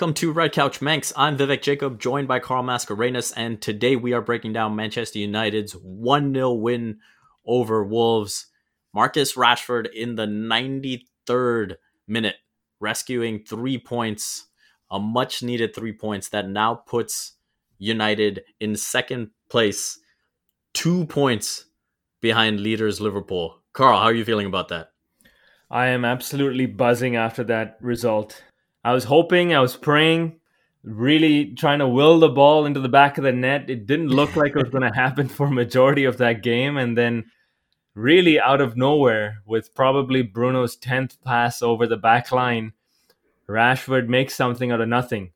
welcome to Red Couch Manx. I'm Vivek Jacob, joined by Carl Mascarenas, and today we are breaking down Manchester United's 1 0 win over Wolves. Marcus Rashford in the 93rd minute, rescuing three points, a much needed three points that now puts United in second place, two points behind leaders Liverpool. Carl, how are you feeling about that? I am absolutely buzzing after that result. I was hoping, I was praying, really trying to will the ball into the back of the net. It didn't look like it was going to happen for majority of that game. And then, really out of nowhere, with probably Bruno's 10th pass over the back line, Rashford makes something out of nothing,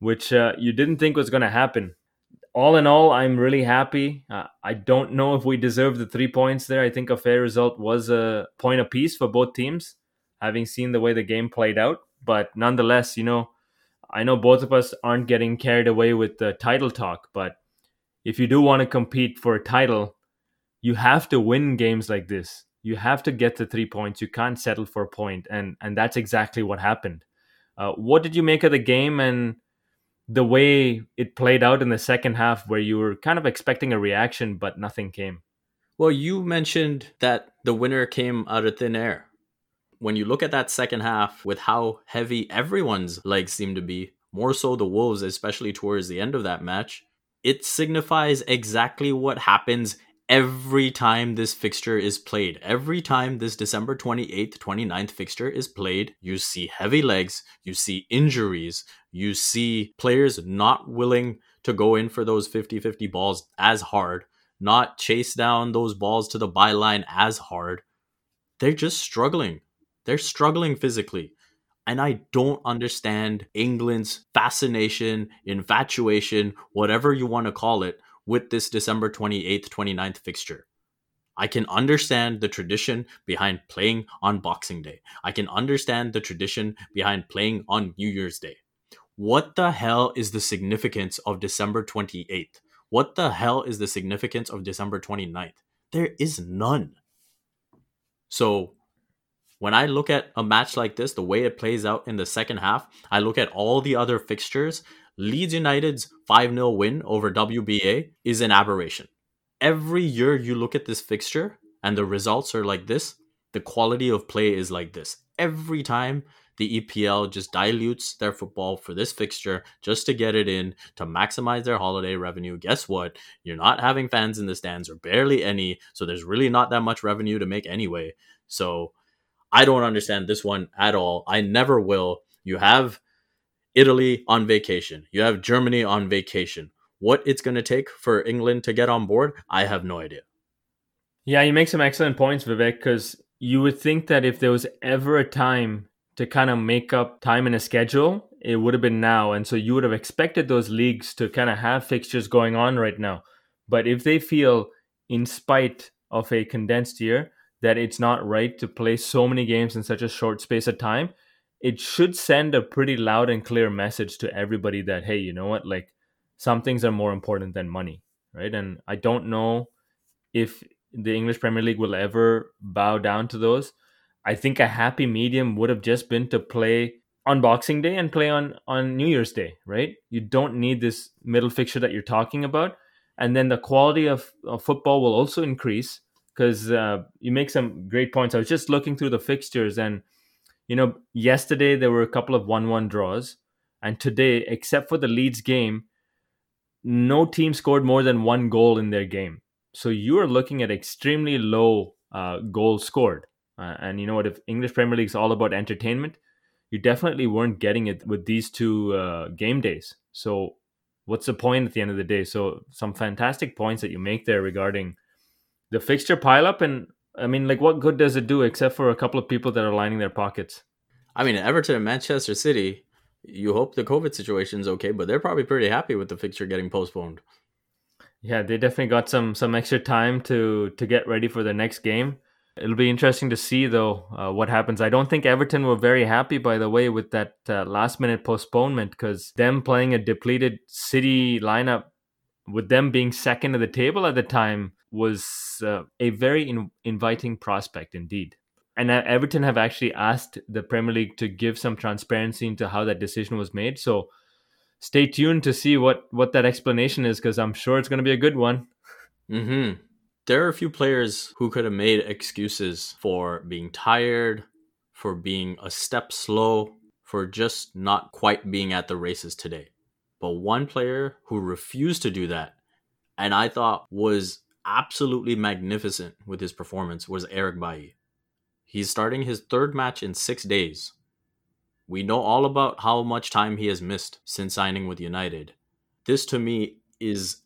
which uh, you didn't think was going to happen all in all, I'm really happy. Uh, I don't know if we deserve the three points there. I think a fair result was a point apiece for both teams, having seen the way the game played out. But nonetheless, you know, I know both of us aren't getting carried away with the title talk, but if you do want to compete for a title, you have to win games like this. You have to get the three points. You can't settle for a point, and and that's exactly what happened. Uh, what did you make of the game, and the way it played out in the second half where you were kind of expecting a reaction but nothing came well you mentioned that the winner came out of thin air when you look at that second half with how heavy everyone's legs seem to be more so the wolves especially towards the end of that match it signifies exactly what happens every time this fixture is played. Every time this December 28th, 29th fixture is played, you see heavy legs, you see injuries, you see players not willing to go in for those 50 50 balls as hard, not chase down those balls to the byline as hard. They're just struggling. They're struggling physically. And I don't understand England's fascination, infatuation, whatever you want to call it, with this December 28th, 29th fixture. I can understand the tradition behind playing on Boxing Day. I can understand the tradition behind playing on New Year's Day. What the hell is the significance of December 28th? What the hell is the significance of December 29th? There is none. So, when I look at a match like this, the way it plays out in the second half, I look at all the other fixtures Leeds United's 5 0 win over WBA is an aberration. Every year you look at this fixture and the results are like this, the quality of play is like this. Every time the EPL just dilutes their football for this fixture just to get it in to maximize their holiday revenue. Guess what? You're not having fans in the stands or barely any, so there's really not that much revenue to make anyway. So I don't understand this one at all. I never will. You have Italy on vacation. You have Germany on vacation. What it's going to take for England to get on board, I have no idea. Yeah, you make some excellent points, Vivek, because you would think that if there was ever a time to kind of make up time in a schedule, it would have been now. And so you would have expected those leagues to kind of have fixtures going on right now. But if they feel, in spite of a condensed year, that it's not right to play so many games in such a short space of time, it should send a pretty loud and clear message to everybody that hey you know what? Like some things are more important than money right? And i don't know if the english premier league will ever bow down to those. I think a happy medium would have just been to play on boxing day and play on on new year's day right? You don't need this middle fixture that you're talking about. And then the quality of, of football will also increase because uh, you make some great points i was just looking through the fixtures and you know, yesterday there were a couple of 1 1 draws, and today, except for the Leeds game, no team scored more than one goal in their game. So you are looking at extremely low uh, goals scored. Uh, and you know what? If English Premier League is all about entertainment, you definitely weren't getting it with these two uh, game days. So what's the point at the end of the day? So some fantastic points that you make there regarding the fixture pileup and I mean, like, what good does it do except for a couple of people that are lining their pockets? I mean, Everton and Manchester City, you hope the COVID situation is okay, but they're probably pretty happy with the fixture getting postponed. Yeah, they definitely got some some extra time to to get ready for the next game. It'll be interesting to see though uh, what happens. I don't think Everton were very happy, by the way, with that uh, last minute postponement because them playing a depleted City lineup, with them being second at the table at the time, was uh, a very in- inviting prospect indeed. and uh, Everton have actually asked the Premier League to give some transparency into how that decision was made. So stay tuned to see what what that explanation is because I'm sure it's going to be a good one. Hmm. There are a few players who could have made excuses for being tired, for being a step slow, for just not quite being at the races today. But one player who refused to do that, and I thought was absolutely magnificent with his performance, was Eric Bailly. He's starting his third match in six days. We know all about how much time he has missed since signing with United. This to me is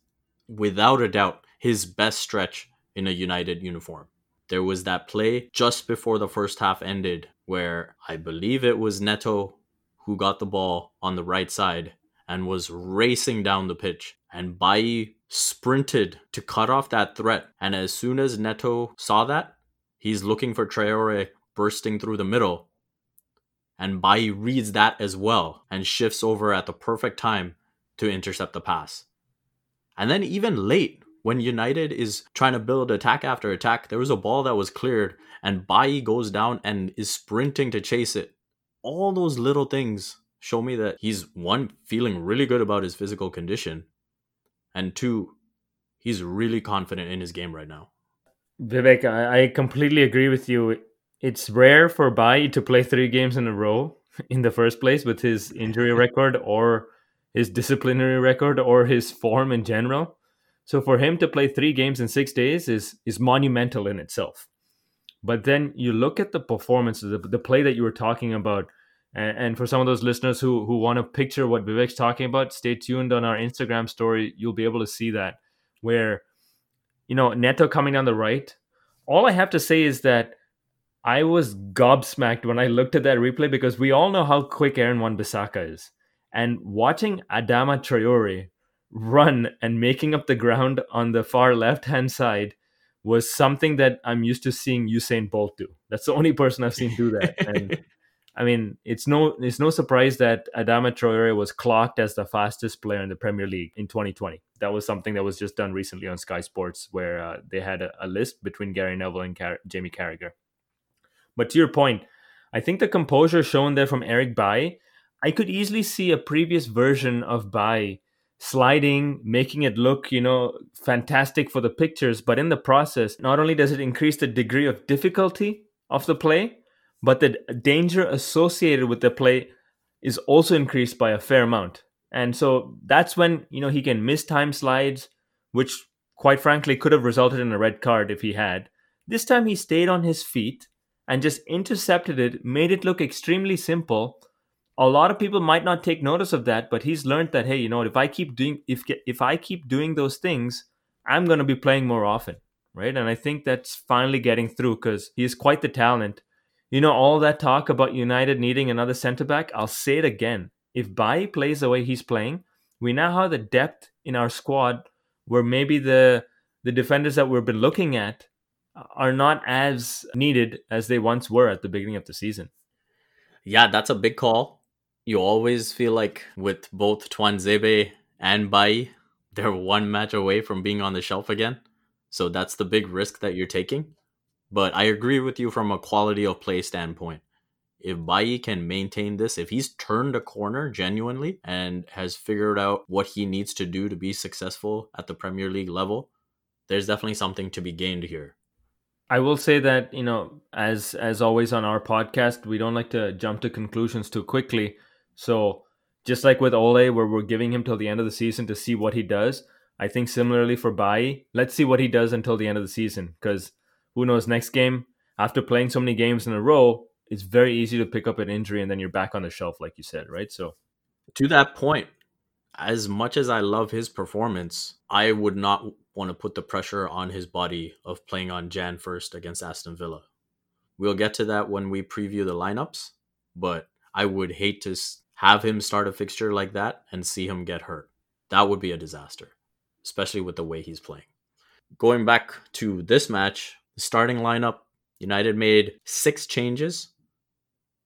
without a doubt his best stretch in a United uniform. There was that play just before the first half ended where I believe it was Neto who got the ball on the right side and was racing down the pitch. And Bailly sprinted to cut off that threat. And as soon as Neto saw that, he's looking for Traore bursting through the middle. And Bailly reads that as well and shifts over at the perfect time to intercept the pass. And then even late, when United is trying to build attack after attack, there was a ball that was cleared and Bailly goes down and is sprinting to chase it. All those little things show me that he's one feeling really good about his physical condition and two he's really confident in his game right now. Vivek, I, I completely agree with you. It's rare for Bailly to play three games in a row in the first place with his injury record or his disciplinary record or his form in general. So for him to play three games in six days is is monumental in itself. But then you look at the performance, the, the play that you were talking about, and, and for some of those listeners who who want to picture what Vivek's talking about, stay tuned on our Instagram story. You'll be able to see that where you know Neto coming down the right. All I have to say is that I was gobsmacked when I looked at that replay because we all know how quick Aaron Wan-Bissaka is, and watching Adama Traore run and making up the ground on the far left hand side was something that I'm used to seeing Usain Bolt do. That's the only person I've seen do that. And I mean, it's no it's no surprise that Adama Traore was clocked as the fastest player in the Premier League in 2020. That was something that was just done recently on Sky Sports, where uh, they had a, a, list between Gary Neville and Car- Jamie Carragher. But to your point, I think the composure shown there from Eric Bailly, I could easily see a previous version of Bailly sliding, making it look, you know, fantastic for the pictures. But in the process, not only does it increase the degree of difficulty of the play, but the danger associated with the play is also increased by a fair amount. And so that's when, you know, he can miss time slides, which quite frankly could have resulted in a red card if he had. This time he stayed on his feet and just intercepted it, made it look extremely simple a lot of people might not take notice of that but he's learned that hey you know if i keep doing if if i keep doing those things i'm going to be playing more often right and i think that's finally getting through because he he's quite the talent you know all that talk about united needing another center back i'll say it again if Bailly plays the way he's playing we now have the depth in our squad where maybe the the defenders that we've been looking at are not as needed as they once were at the beginning of the season yeah that's a big call you always feel like with both Tuanzebe and Bailly, they're one match away from being on the shelf again. So that's the big risk that you're taking. But I agree with you from a quality of play standpoint. If Bailly can maintain this, if he's turned a corner genuinely and has figured out what he needs to do to be successful at the Premier League level, there's definitely something to be gained here. I will say that, you know, as as always on our podcast, we don't like to jump to conclusions too quickly. So just like with Ole, where we're giving him till the end of the season to see what he does, I think similarly for Bailly, let's see what he does until the end of the season. Because who knows, next game, after playing so many games in a row, it's very easy to pick up an injury and then you're back on the shelf, like you said, right? So to that point, as much as I love his performance, I would not want to put the pressure on his body of playing on Jan first against Aston Villa. We'll get to that when we preview the lineups, but I would hate to have him start a fixture like that and see him get hurt. That would be a disaster, especially with the way he's playing. Going back to this match, starting lineup, United made six changes.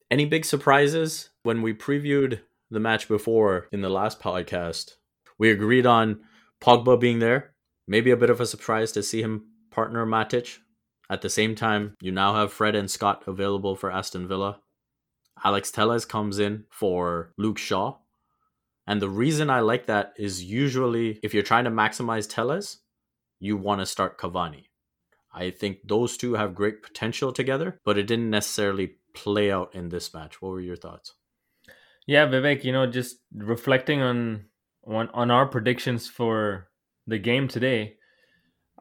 Any big surprises? When we previewed the match before in the last podcast, we agreed on Pogba being there. Maybe a bit of a surprise to see him partner Matic At the same time, you now have Fred and Scott available for Aston Villa. Alex Telles comes in for Luke Shaw. And the reason I like that is usually if you're trying to maximize Telles, you want to start Cavani. I think those two have great potential together, but it didn't necessarily play out in this match. What were your thoughts? Yeah, Vivek, you know, just reflecting on on, on our predictions for the game today,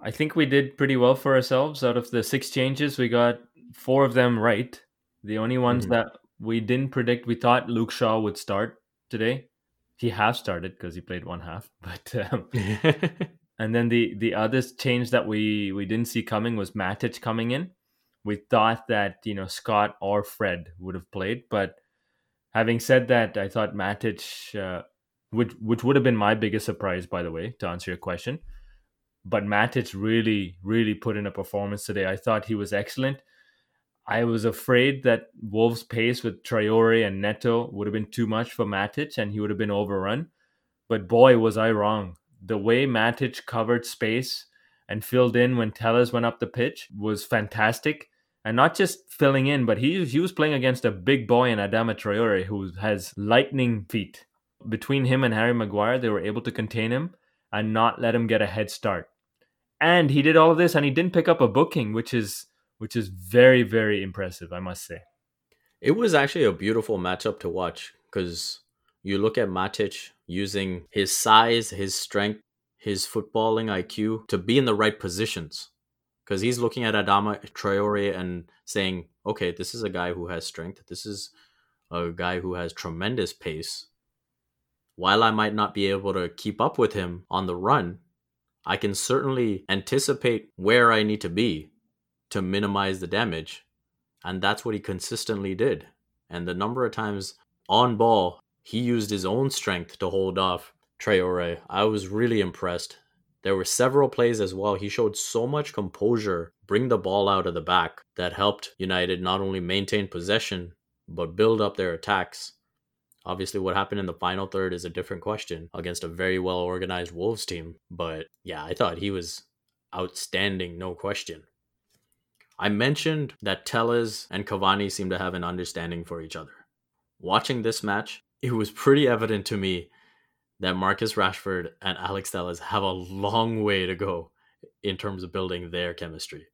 I think we did pretty well for ourselves. Out of the six changes, we got four of them right. The only ones mm-hmm. that we didn't predict, we thought Luke Shaw would start today. He has started because he played one half, but um, and then the the other change that we we didn't see coming was Matic coming in. We thought that you know Scott or Fred would have played, but having said that, I thought Matic, uh, which which would have been my biggest surprise, by the way, to answer your question. But Matic really, really put in a performance today. I thought he was excellent. I was afraid that Wolves' pace with Traore and Neto would have been too much for Matic and he would have been overrun. But boy, was I wrong. The way Matic covered space and filled in when Telles went up the pitch was fantastic. And not just filling in, but he, he was playing against a big boy in Adama Traore who has lightning feet. Between him and Harry Maguire, they were able to contain him and not let him get a head start. And he did all of this and he didn't pick up a booking, which is which is very, very impressive, I must say. It was actually a beautiful matchup to watch because you look at Matic using his size, his strength, his footballing IQ to be in the right positions. Because he's looking at Adama Traore and saying, okay, this is a guy who has strength. This is a guy who has tremendous pace. While I might not be able to keep up with him on the run, I can certainly anticipate where I need to be to minimize the damage. And that's what he consistently did. And the number of times on ball, he used his own strength to hold off Traore. I was really impressed. There were several plays as well. He showed so much composure, bring the ball out of the back, that helped United not only maintain possession, but build up their attacks. Obviously, what happened in the final third is a different question against a very well organized Wolves team. But yeah, I thought he was outstanding, no question. I mentioned that Telles and Cavani seem to have an understanding for each other. Watching this match, it was pretty evident to me that Marcus Rashford and Alex Telles have a long way to go in terms of building their chemistry.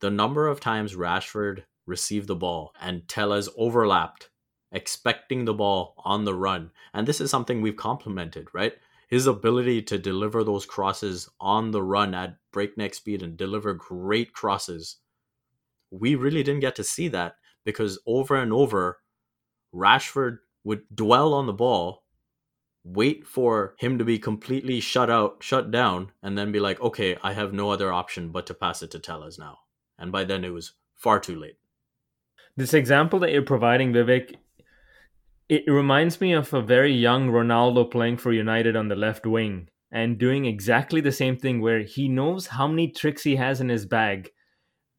The number of times Rashford received the ball and Telles overlapped, expecting the ball on the run, and this is something we've complimented, right? His ability to deliver those crosses on the run at breakneck speed and deliver great crosses. We really didn't get to see that because over and over, Rashford would dwell on the ball, wait for him to be completely shut out, shut down, and then be like, okay, I have no other option but to pass it to Telles now. And by then it was far too late. This example that you're providing, Vivek, it reminds me of a very young Ronaldo playing for United on the left wing and doing exactly the same thing where he knows how many tricks he has in his bag.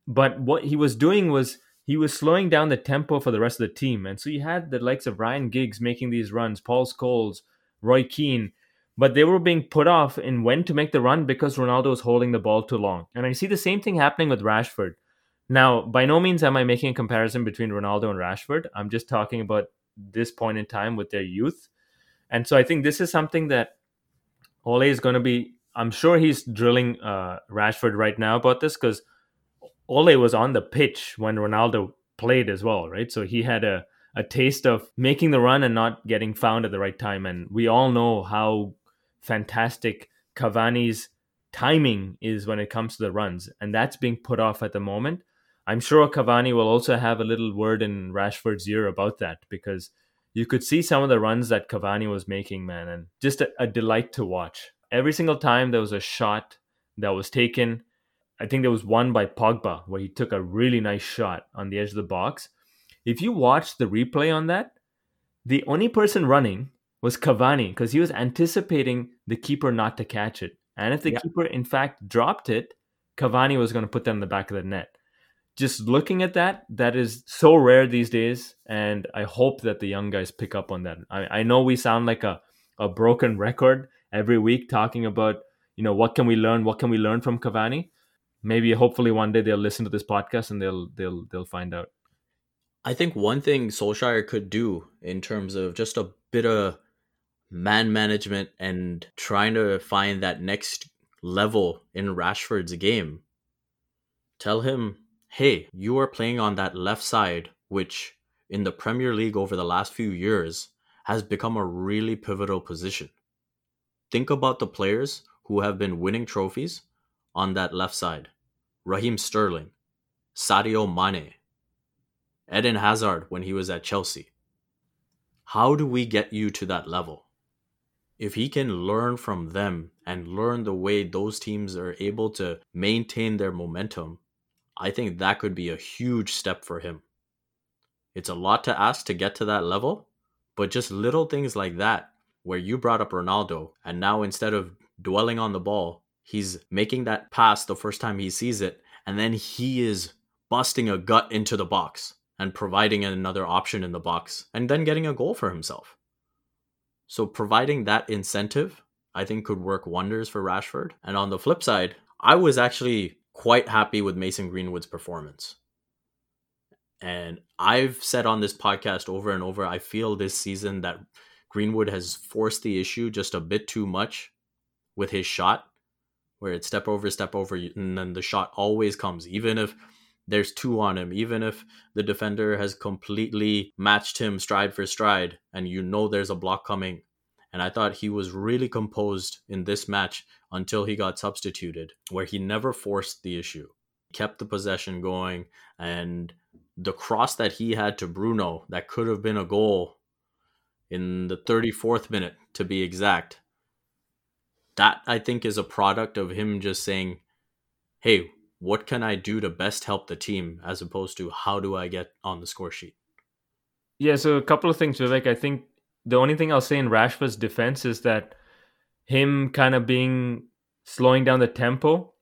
But what he was doing was he was slowing down the tempo for the rest of the team. And so you had the likes of Ryan Giggs making these runs, Paul Scholes, Roy Keane, but they were being put off in when to make the run because Ronaldo was holding the ball too long. And I see the same thing happening with Rashford. Now, by no means am I making a comparison between Ronaldo and Rashford. I'm just talking about this point in time with their youth. And so I think this is something that Ole is going to be. I'm sure he's drilling uh, Rashford right now about this because Ole was on the pitch when Ronaldo played as well, right? So he had a, a taste of making the run and not getting found at the right time. And we all know how fantastic Cavani's timing is when it comes to the runs. And that's being put off at the moment. I'm sure Cavani will also have a little word in Rashford's ear about that because you could see some of the runs that Cavani was making, man, and just a, a delight to watch. Every single time there was a shot that was taken, I think there was one by Pogba where he took a really nice shot on the edge of the box. If you watch the replay on that, the only person running was Cavani because he was anticipating the keeper not to catch it. And if the yeah. keeper, in fact, dropped it, Cavani was going to put that in the back of the net just looking at that, that is so rare these days. And I hope that the young guys pick up on that. I, I know we sound like a, a broken record every week talking about, you know, what can we learn? What can we learn from Cavani? Maybe hopefully one day they'll listen to this podcast and they'll they'll they'll find out. I think one thing Solskjaer could do in terms of just a bit of man management and trying to find that next level in Rashford's game. Tell him, hey, you are playing on that left side, which in the Premier League over the last few years has become a really pivotal position. Think about the players who have been winning trophies on that left side Raheem Sterling, Sadio Mane, Eden Hazard when he was at Chelsea. How do we get you to that level? If he can learn from them and learn the way those teams are able to maintain their momentum, I think that could be a huge step for him. It's a lot to ask to get to that level, but just little things like that, where you brought up Ronaldo, and now instead of dwelling on the ball, he's making that pass the first time he sees it, and then he is busting a gut into the box and providing another option in the box, and then getting a goal for himself. So, providing that incentive, I think, could work wonders for Rashford. And on the flip side, I was actually quite happy with Mason Greenwood's performance. And I've said on this podcast over and over, I feel this season that Greenwood has forced the issue just a bit too much with his shot, where it's step over, step over, and then the shot always comes, even if there's two on him, even if the defender has completely matched him stride for stride, and you know there's a block coming. And I thought he was really composed in this match until he got substituted, where he never forced the issue, kept the possession going, and the cross that he had to Bruno that could have been a goal in the 34th minute to be exact. That I think is a product of him just saying, "Hey, what can I do to best help the team as opposed to how do I get on the score sheet?" Yeah, so a couple of things, Vivek. I think the only thing I'll say in Rashford's defense is that him kind of being slowing down the tempo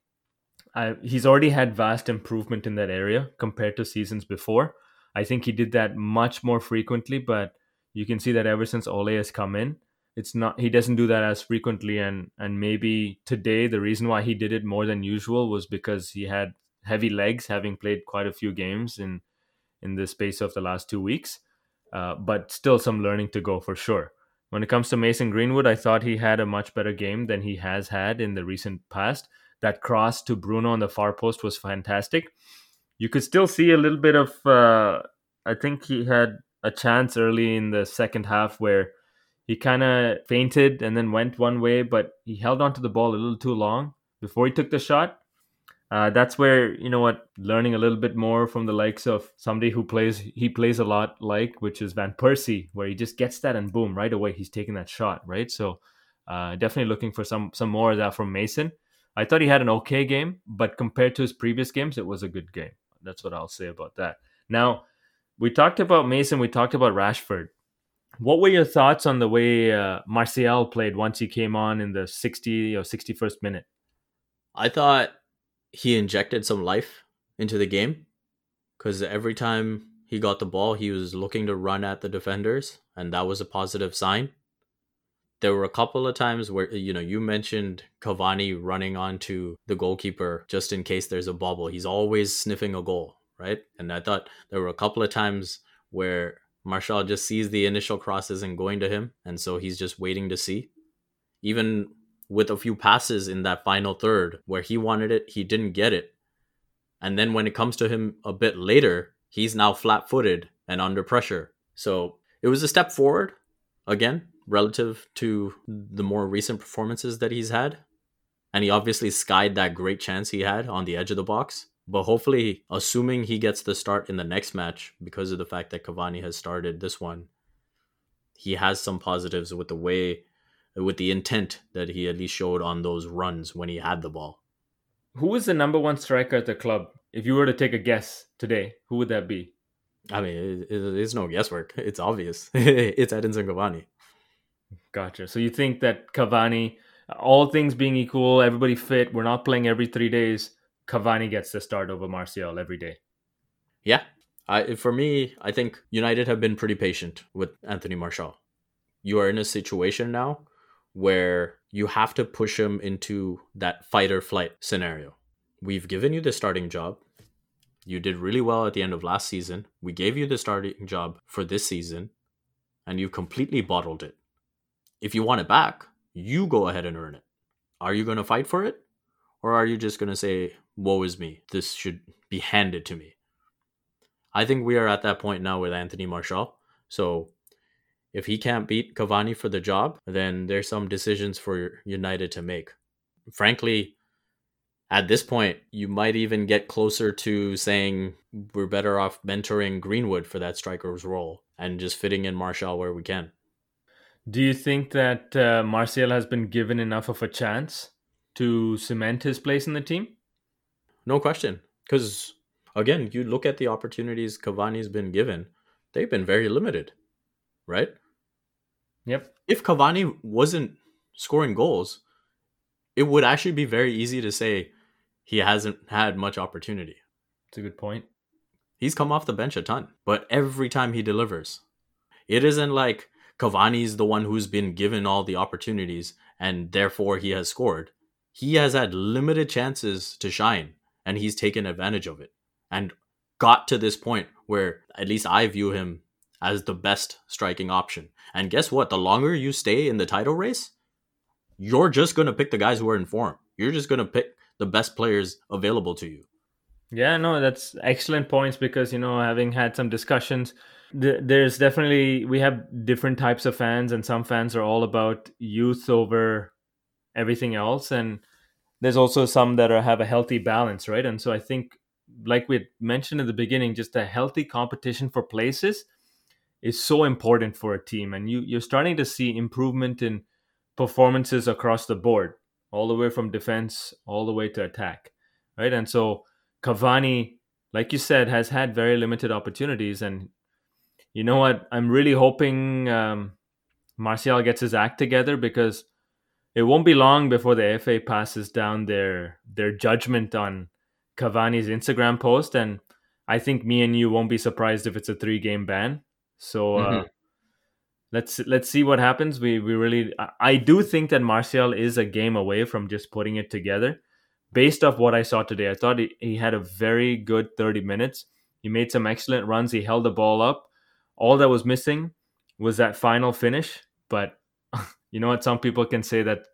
I, he's already had vast improvement in that area compared to seasons before. I think he did that much more frequently, but you can see that ever since Ole has come in, it's not he doesn't do that as frequently and and maybe today the reason why he did it more than usual was because he had heavy legs having played quite a few games in in the space of the last two weeks uh, but still some learning to go for sure when it comes to mason greenwood i thought he had a much better game than he has had in the recent past that cross to Bruno on the far post was fantastic. You could still see a little bit of. Uh, I think he had a chance early in the second half where he kind of fainted and then went one way, but he held onto the ball a little too long before he took the shot. Uh, that's where you know what learning a little bit more from the likes of somebody who plays he plays a lot like which is Van Persie where he just gets that and boom right away he's taking that shot right so uh, definitely looking for some some more of that from Mason I thought he had an okay game, but compared to his previous games, it was a good game. That's what I'll say about that. Now, we talked about Mason, we talked about Rashford. What were your thoughts on the way uh, Martial played once he came on in the 60 or 61st minute? I thought he injected some life into the game because every time he got the ball, he was looking to run at the defenders, and that was a positive sign there were a couple of times where you know you mentioned Cavani running onto the goalkeeper just in case there's a bubble. He's always sniffing a goal, right? And I thought there were a couple of times where Martial just sees the initial cross isn't going to him, and so he's just waiting to see. Even with a few passes in that final third where he wanted it, he didn't get it. And then when it comes to him a bit later, he's now flat footed and under pressure. So it was a step forward again relative to the more recent performances that he's had. And he obviously skied that great chance he had on the edge of the box. But hopefully, assuming he gets the start in the next match because of the fact that Cavani has started this one, he has some positives with the way, with the intent that he at least showed on those runs when he had the ball. Who is the number one striker at the club? If you were to take a guess today, who would that be? I mean, it, it, it's no guesswork. It's obvious. it's Edinson Cavani. Gotcha. So you think that Cavani, all things being equal, everybody fit, we're not playing every three days. Cavani gets the start over Martial every day. Yeah. I, for me, I think United have been pretty patient with Anthony Martial. You are in a situation now where you have to push him into that fight or flight scenario we've given you the starting job. You did really well at the end of last season. We gave you the starting job for this season, and you've completely bottled it. If you want it back, you go ahead and earn it. Are you going to fight for it? Or are you just going to say, woe is me, this should be handed to me? I think we are at that point now with Anthony Martial. So if he can't beat Cavani for the job, then there's some decisions for United to make. Frankly, at this point, you might even get closer to saying we're better off mentoring Greenwood for that striker's role and just fitting in Martial where we can. Do you think that uh, Martial has been given enough of a chance to cement his place in the team? No question. Because, again, you look at the opportunities Cavani's been given, they've been very limited, right? Yep. If Cavani wasn't scoring goals, it would actually be very easy to say he hasn't had much opportunity. It's a good point. He's come off the bench a ton, but every time he delivers, it isn't like Cavani's the one who's been given all the opportunities and therefore he has scored. He has had limited chances to shine and he's taken advantage of it and got to this point where at least I view him as the best striking option. And guess what? The longer you stay in the title race, you're just going to pick the guys who are in form. You're just going to pick the best players available to you. Yeah, no, that's excellent points because, you know, having had some discussions, th- there's definitely, we have different types of fans, and some fans are all about youth over everything else. And there's also some that are, have a healthy balance, right? And so I think, like we mentioned in the beginning, just a healthy competition for places is so important for a team. And you, you're starting to see improvement in performances across the board, all the way from defense, all the way to attack, right? And so Cavani, like you said, has had very limited opportunities. And you know what? I'm really hoping um, Martial gets his act together because it won't be long before the FA passes down their their judgment on Cavani's Instagram post, and I think me and you won't be surprised if it's a three game ban. So uh, mm-hmm. let's let's see what happens. We we really I do think that Martial is a game away from just putting it together. Based off what I saw today, I thought he, he had a very good 30 minutes. He made some excellent runs. He held the ball up. All that was missing was that final finish. But you know what? Some people can say that,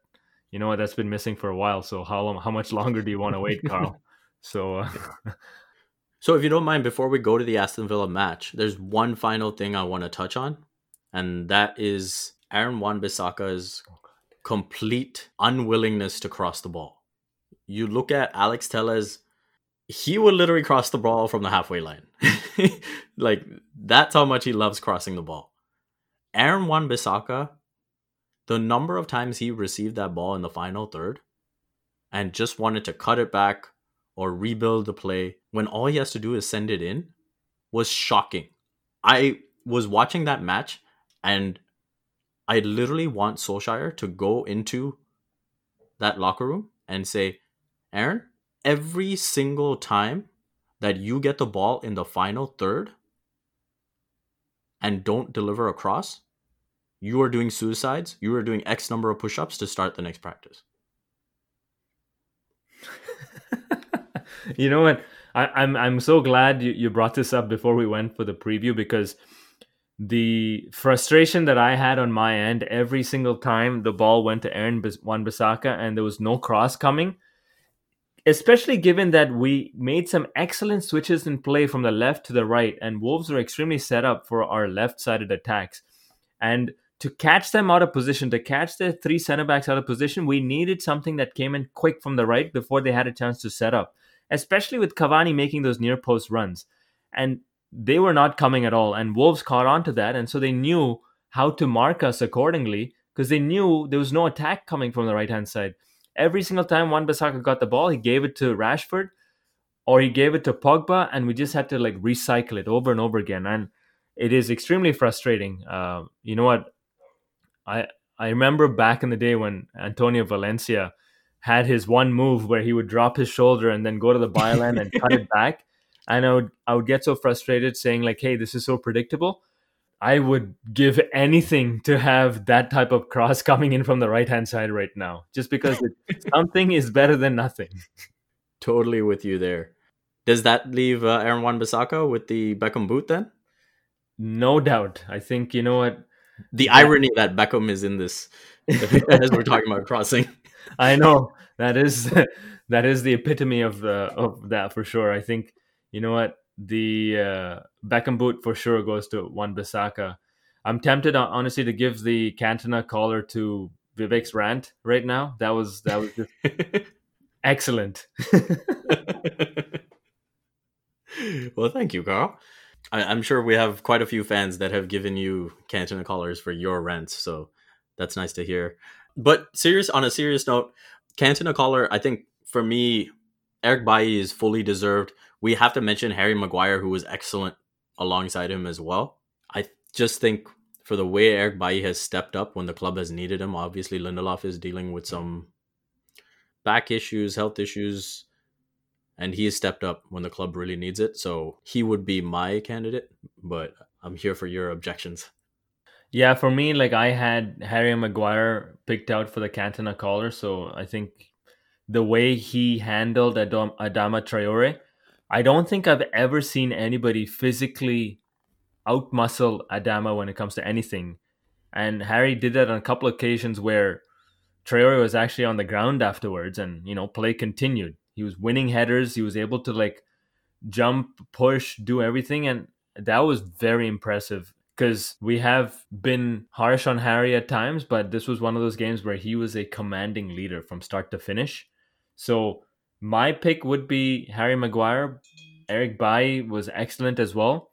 you know what, that's been missing for a while. So how long, how much longer do you want to wait, Carl? So, uh, so if you don't mind, before we go to the Aston Villa match, there's one final thing I want to touch on, and that is Aaron Wan-Bissaka's complete unwillingness to cross the ball. You look at Alex Telles, he would literally cross the ball from the halfway line. like that's how much he loves crossing the ball. Aaron Wan-Bissaka the number of times he received that ball in the final third and just wanted to cut it back or rebuild the play when all he has to do is send it in was shocking. I was watching that match and I literally want Solskjaer to go into that locker room and say, Aaron, every single time that you get the ball in the final third and don't deliver a cross, you are doing suicides, you are doing X number of push ups to start the next practice. you know what? I, I'm, I'm so glad you, you brought this up before we went for the preview because the frustration that I had on my end every single time the ball went to Aaron Wan-Bissaka and there was no cross coming, especially given that we made some excellent switches in play from the left to the right, and Wolves are extremely set up for our left-sided attacks. And to catch them out of position, to catch the three center backs out of position, we needed something that came in quick from the right before they had a chance to set up, especially with Cavani making those near post runs. And they were not coming at all. And Wolves caught on to that. And so they knew how to mark us accordingly because they knew there was no attack coming from the right hand side. Every single time Wan-Bissaka got the ball, he gave it to Rashford or he gave it to Pogba, and we just had to like recycle it over and over again. And it is extremely frustrating. Uh, you know what? I I remember back in the day when Antonio Valencia had his one move where he would drop his shoulder and then go to the byline and cut it back. And I would I would get so frustrated saying like, "Hey, this is so predictable." I would give anything to have that type of cross coming in from the right hand side right now, just because it, something is better than nothing. Totally with you there. Does that leave uh, Aaron Wan Bissaka with the Beckham boot then? No doubt. I think you know what. The Yeah. irony that Beckham is in this as we're talking about crossing. I know that is that is the epitome of the of that for sure. I think you know what the uh, Beckham boot for sure goes to Wan Bissaka. I'm tempted, honestly, to give the Cantona collar to Vivek's rant right now. That was that was just excellent. well, thank you, Carl. I, I'm sure we have quite a few fans that have given you Cantona collars for your rents, so that's nice to hear. But serious on a serious note, Cantona collar, I think for me, Eric Bailly is fully deserved. We have to mention Harry Maguire, who was excellent alongside him as well. I just think for the way Eric Bailly has stepped up when the club has needed him, obviously Lindelof is dealing with some back issues, health issues, and he has stepped up when the club really needs it. So he would be my candidate, but I'm here for your objections. Yeah, for me, like I had Harry Maguire picked out for the Cantona collar, so I think the way he handled Adam, Adama Traore, I don't think I've ever seen anybody physically outmuscle Adama when it comes to anything. And Harry did that on a couple of occasions where Traore was actually on the ground afterwards and, you know, play continued. He was winning headers, he was able to like jump, push, do everything and that was very impressive because we have been harsh on Harry at times, but this was one of those games where he was a commanding leader from start to finish. So my pick would be Harry Maguire. Eric Bailly was excellent as well,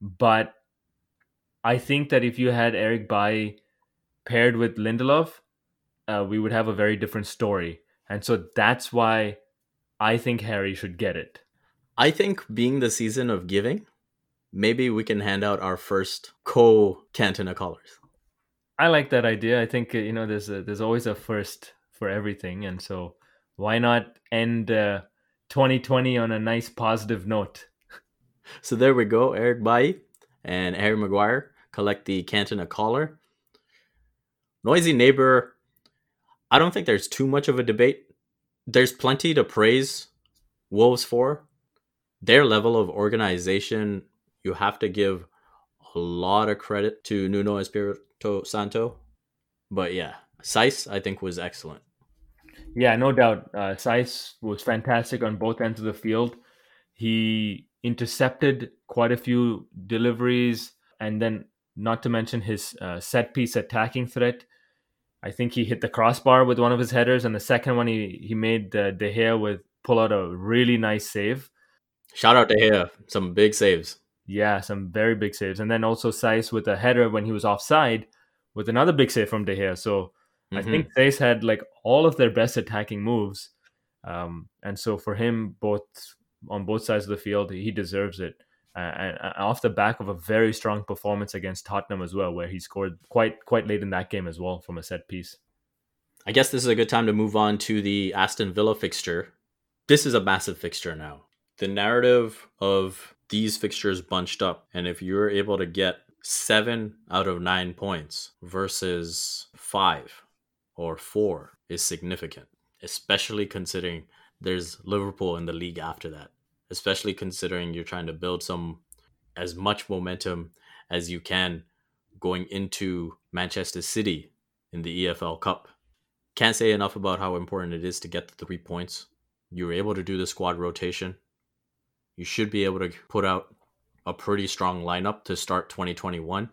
but I think that if you had Eric Bailly paired with Lindelof, uh, we would have a very different story, and so that's why I think Harry should get it. I think being the season of giving, maybe we can hand out our first co Cantona collars. I like that idea. I think uh, you know there's a, there's always a first for everything, and so why not end uh, 2020 on a nice positive note? So there we go. Eric Bailly and Harry Maguire collect the Cantona collar. Noisy neighbor. I don't think there's too much of a debate. There's plenty to praise Wolves for. Their level of organization, you have to give a lot of credit to Nuno Espirito Santo. But yeah, Saiss, I think, was excellent. Yeah, no doubt. Uh, Saiss was fantastic on both ends of the field. He intercepted quite a few deliveries, and then not to mention his uh, set piece attacking threat. I think he hit the crossbar with one of his headers, and the second one he he made uh, De Gea with pull out a really nice save. Shout out to Gea, some big saves. Yeah, some very big saves, and then also Saiss with a header when he was offside with another big save from De Gea. So I Mhm. think Saiss had like all of their best attacking moves, um, and so for him, both on both sides of the field, he deserves it. And off the back of a very strong performance against Tottenham as well, where he scored quite quite late in that game as well from a set piece. I guess this is a good time to move on to the Aston Villa fixture. This is a massive fixture now. The narrative of these fixtures bunched up, and if you're able to get seven out of nine points versus five or four, is significant, especially considering there's Liverpool in the league after that. Especially considering you're trying to build some as much momentum as you can going into Manchester City in the EFL Cup can't say enough about how important it is to get the three points. You were able to do the squad rotation. You should be able to put out a pretty strong lineup to start 2021.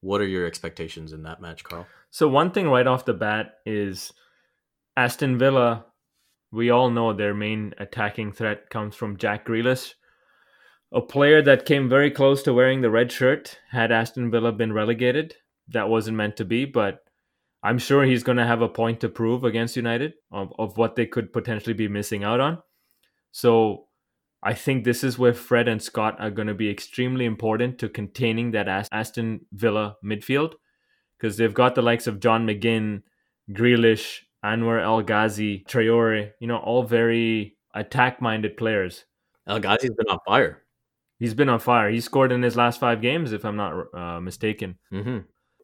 What are your expectations in that match, Carl? So one thing right off the bat is Aston Villa. We all know their main attacking threat comes from Jack Grealish, a player that came very close to wearing the red shirt had Aston Villa been relegated. That wasn't meant to be, but I'm sure he's going to have a point to prove against United of, of what they could potentially be missing out on. So I think this is where Fred and Scott are going to be extremely important to containing that Aston Villa midfield because they've got the likes of John McGinn, Grealish, Anwar El Ghazi, Traore, you know, all very attack minded players. El Ghazi's been on fire. He's been on fire. He scored in his last five games, if I'm not uh, mistaken. hmm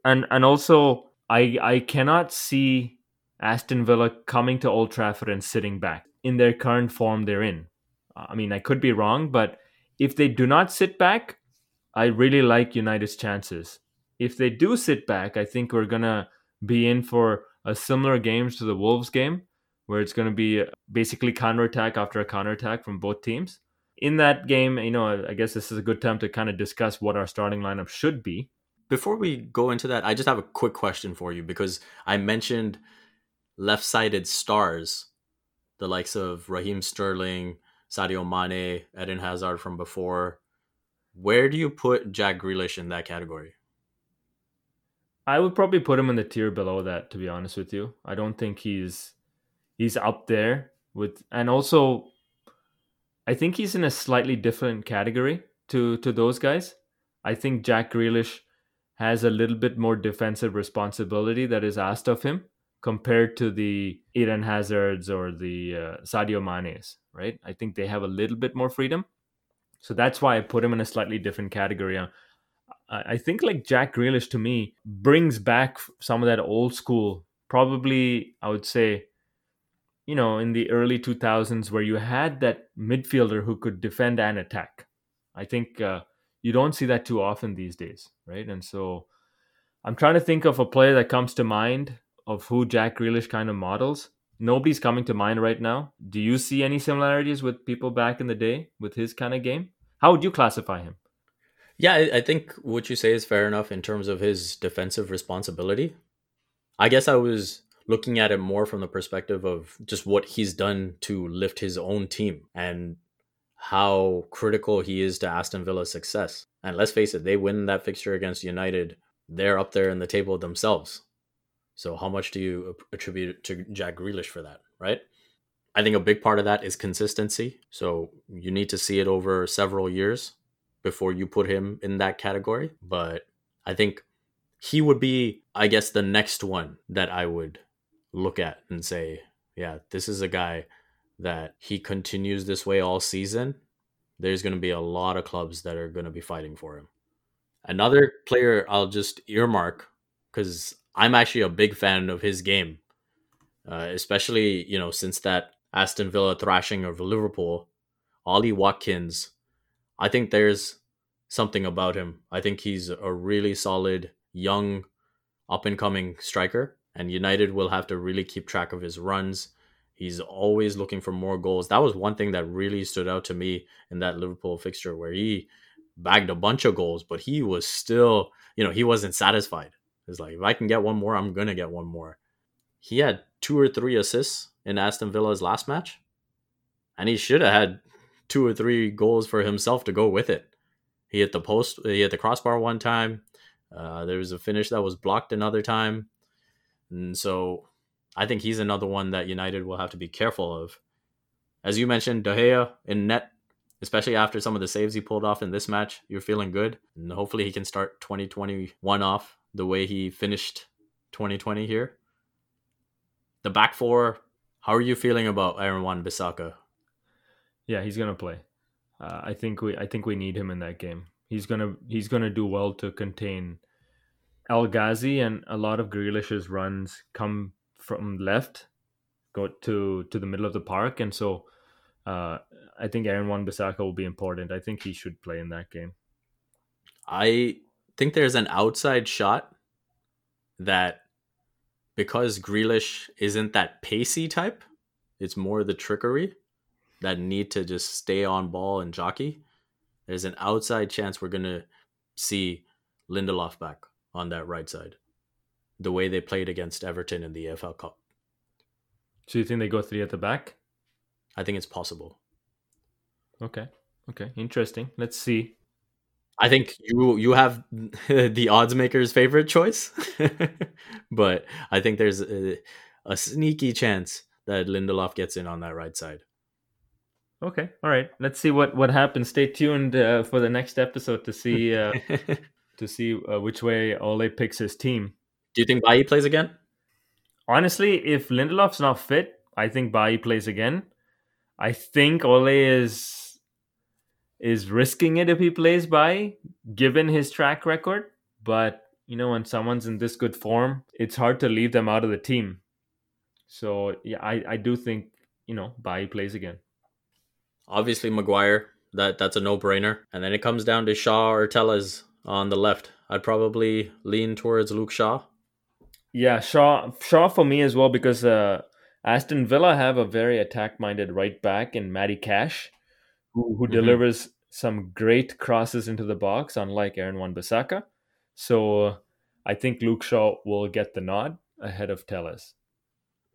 And and also, I I cannot see Aston Villa coming to Old Trafford and sitting back. in their current form they're in. I mean, I could be wrong, but if they do not sit back, I really like United's chances. If they do sit back, I think we're going to be in for a similar games to the Wolves game, where it's going to be basically counterattack after a counterattack from both teams. In that game, you know, I guess this is a good time to kind of discuss what our starting lineup should be. Before we go into that, I just have a quick question for you because I mentioned left sided stars, the likes of Raheem Sterling, Sadio Mane, Eden Hazard from before. Where do you put Jack Grealish in that category? I would probably put him in the tier below that, to be honest with you. I don't think he's he's up there with, and also, I think he's in a slightly different category to to those guys. I think Jack Grealish has a little bit more defensive responsibility that is asked of him compared to the Eden Hazards or the uh, Sadio Manes, right? I think they have a little bit more freedom. So that's why I put him in a slightly different category. I think like Jack Grealish to me brings back some of that old school, probably I would say, you know, in the early 2000s where you had that midfielder who could defend and attack. I think uh, you don't see that too often these days, right? And so I'm trying to think of a player that comes to mind of who Jack Grealish kind of models. Nobody's coming to mind right now. Do you see any similarities with people back in the day with his kind of game? How would you classify him? Yeah, I think what you say is fair enough in terms of his defensive responsibility. I guess I was looking at it more from the perspective of just what he's done to lift his own team and how critical he is to Aston Villa's success. And let's face it, they win that fixture against United, they're up there in the table themselves. So how much do you attribute to Jack Grealish for that, right? I think a big part of that is consistency. So you need to see it over several years before you put him in that category. But I think he would be, I guess, the next one that I would look at and say, yeah, this is a guy that he continues this way all season. There's going to be a lot of clubs that are going to be fighting for him. Another player I'll just earmark because I'm actually a big fan of his game, uh, especially you know since that Aston Villa thrashing of Liverpool. Ollie Watkins, I think there's something about him. I think he's a really solid young, up and coming striker, and United will have to really keep track of his runs. He's always looking for more goals. That was one thing that really stood out to me in that Liverpool fixture where he bagged a bunch of goals, but he was still, you know, he wasn't satisfied. It's like if I can get one more, I'm gonna get one more. He had two or three assists in Aston Villa's last match, and he should have had two or three goals for himself to go with it. He hit the post, he hit the crossbar one time. Uh, there was a finish that was blocked another time, and so I think he's another one that United will have to be careful of. As you mentioned, De Gea in net, especially after some of the saves he pulled off in this match, you're feeling good, and hopefully he can start 2021 off the way he finished 2020 here. The back four, how are you feeling about Aaron Wan Bissaka? Yeah, he's gonna play. Uh, I think we I think we need him in that game. He's gonna he's gonna do well to contain El Ghazi and a lot of Grealish's runs come from left, go to to the middle of the park, and so uh, I think Aaron Wan Bissaka will be important. I think he should play in that game. I think there's an outside shot that because Grealish isn't that pacey type, it's more the trickery that need to just stay on ball and jockey. There's an outside chance we're gonna see Lindelof back on that right side, the way they played against Everton in the EFL Cup. So you think they go three at the back? I think it's possible. Okay. Okay. Interesting. Let's see. I think you you have the odds maker's favorite choice, but I think there's a, a, sneaky chance that Lindelof gets in on that right side. Okay, all right. Let's see what what happens. Stay tuned uh, for the next episode to see uh, to see uh, which way Ole picks his team. Do you think Bailly plays again? Honestly, if Lindelof's not fit, I think Bailly plays again. I think Ole is is risking it if he plays Bailly, given his track record. But you know, when someone's in this good form, it's hard to leave them out of the team. So yeah, I, I do think you know, Bailly plays again. Obviously, Maguire. That that's a no brainer. And then it comes down to Shaw or Telles on the left. I'd probably lean towards Luke Shaw. Yeah, Shaw Shaw for me as well because uh, Aston Villa have a very attack minded right back in Matty Cash, who, who Mhm. delivers some great crosses into the box, unlike Aaron Wan Bissaka. So uh, I think Luke Shaw will get the nod ahead of Telles.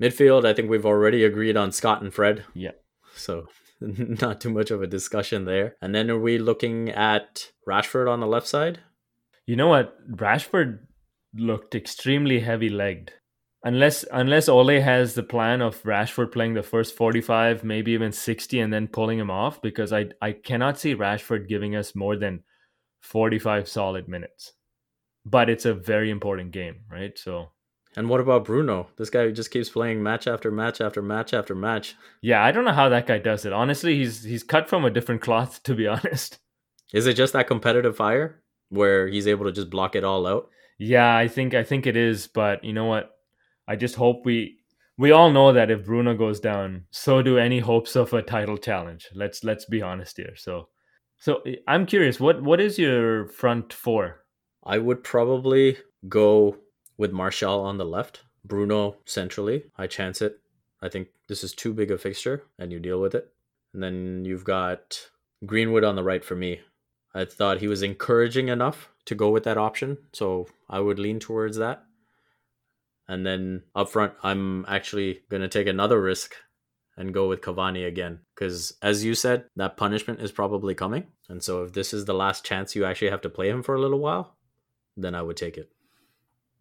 Midfield, I think we've already agreed on Scott and Fred. Yeah. So not too much of a discussion there. And then are we looking at Rashford on the left side? You know what? Rashford looked extremely heavy legged. Unless unless Ole has the plan of Rashford playing the first 45, maybe even 60 and then pulling him off because I I cannot see Rashford giving us more than 45 solid minutes. But it's a very important game, right? So And what about Bruno? This guy just keeps playing match after match after match after match. yeah, I don't know how that guy does it. Honestly, he's he's cut from a different cloth to be honest. Is it just that competitive fire where he's able to just block it all out? Yeah, I think I think it is, but you know what? I just hope we we all know that if Bruno goes down, so do any hopes of a title challenge. Let's let's be honest here. So so I'm curious, what what is your front four? I would probably go with Martial on the left, Bruno centrally. I chance it. I think this is too big a fixture, and you deal with it. And then you've got Greenwood on the right for me. I thought he was encouraging enough to go with that option, so I would lean towards that. And then up front, I'm actually going to take another risk and go with Cavani again. Because as you said, that punishment is probably coming. And so if this is the last chance you actually have to play him for a little while, then I would take it.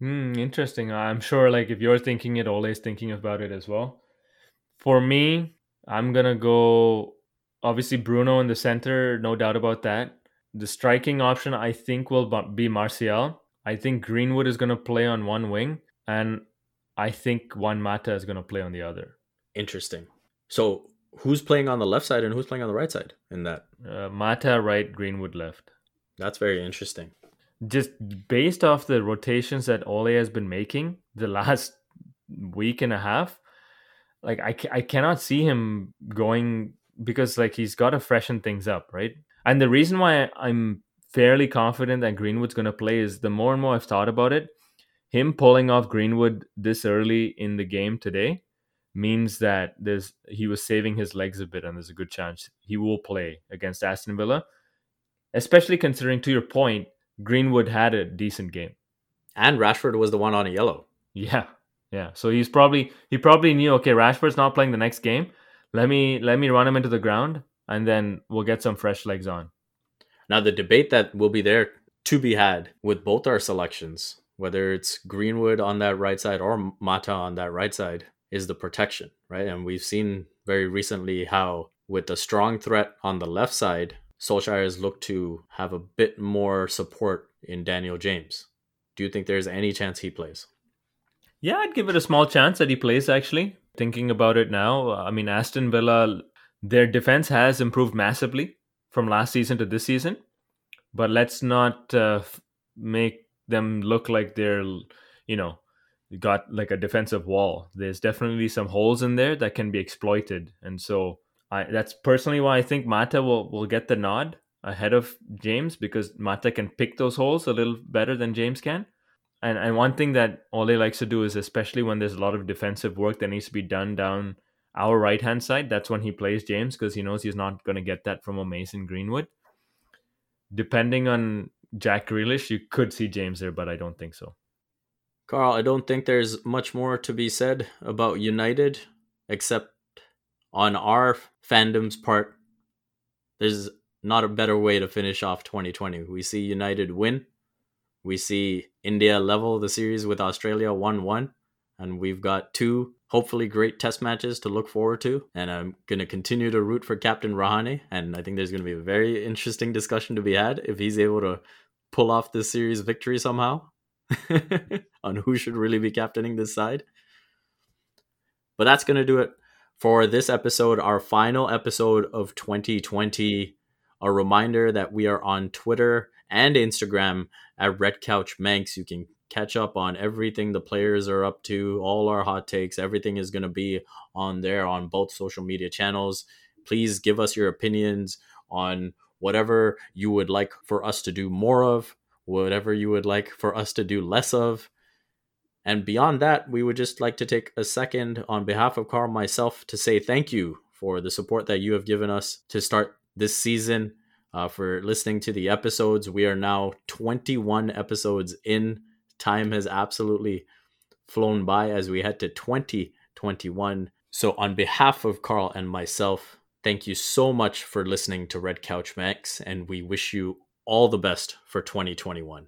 Hmm, interesting. I'm sure like if you're thinking it, Ole's thinking about it as well. For me, I'm gonna go obviously Bruno in the center, no doubt about that. The striking option I think will be Martial. I think Greenwood is gonna play on one wing, and I think Juan Mata is gonna play on the other. Interesting. So who's playing on the left side and who's playing on the right side in that? Uh, Mata right, Greenwood left. That's very interesting. Just based off the rotations that Ole has been making the last week and a half, like I, I cannot see him going because like he's got to freshen things up, right? And the reason why I'm fairly confident that Greenwood's going to play is the more and more I've thought about it, him pulling off Greenwood this early in the game today means that there's he was saving his legs a bit and there's a good chance he will play against Aston Villa, especially considering to your point Greenwood had a decent game. And Rashford was the one on a yellow. Yeah. Yeah. So he's probably he probably knew okay, Rashford's not playing the next game. Let me let me run him into the ground and then we'll get some fresh legs on. Now the debate that will be there to be had with both our selections, whether it's Greenwood on that right side or Mata on that right side, is the protection, right? And we've seen very recently how with the strong threat on the left side, Solskjaer has looked to have a bit more support in Daniel James. Do you think there's any chance he plays? Yeah, I'd give it a small chance that he plays actually. Thinking about it now, I mean Aston Villa their defense has improved massively from last season to this season. But let's not uh, make them look like they're you know got like a defensive wall. There's definitely some holes in there that can be exploited. And so I that's personally why I think Mata will will get the nod ahead of James because Mata can pick those holes a little better than James can. And and one thing that Ole likes to do is especially when there's a lot of defensive work that needs to be done down our right hand side, that's when he plays James because he knows he's not going to get that from a Mason Greenwood. Depending on Jack Grealish, you could see James there, but I don't think so. Carl, I don't think there's much more to be said about United except on our fandom's part. There's not a better way to finish off 2020. We see United win. We see India level the series with Australia 1 1. And we've got two hopefully great test matches to look forward to. And I'm going to continue to root for Captain Rahane. And I think there's going to be a very interesting discussion to be had if he's able to pull off this series victory somehow on who should really be captaining this side. But that's going to do it for this episode, our final episode of 2020. A reminder that we are on Twitter and Instagram at Red Couch Manx. You can catch up on everything the players are up to, all our hot takes. Everything is going to be on there on both social media channels. Please give us your opinions on whatever you would like for us to do more of, whatever you would like for us to do less of. And beyond that, we would just like to take a second on behalf of Carl myself to say thank you for the support that you have given us to start this season, uh, for listening to the episodes. We are now 21 episodes in. Time has absolutely flown by as we head to 2021. So, on behalf of Carl and myself, thank you so much for listening to Red Couch Max, and we wish you all the best for 2021.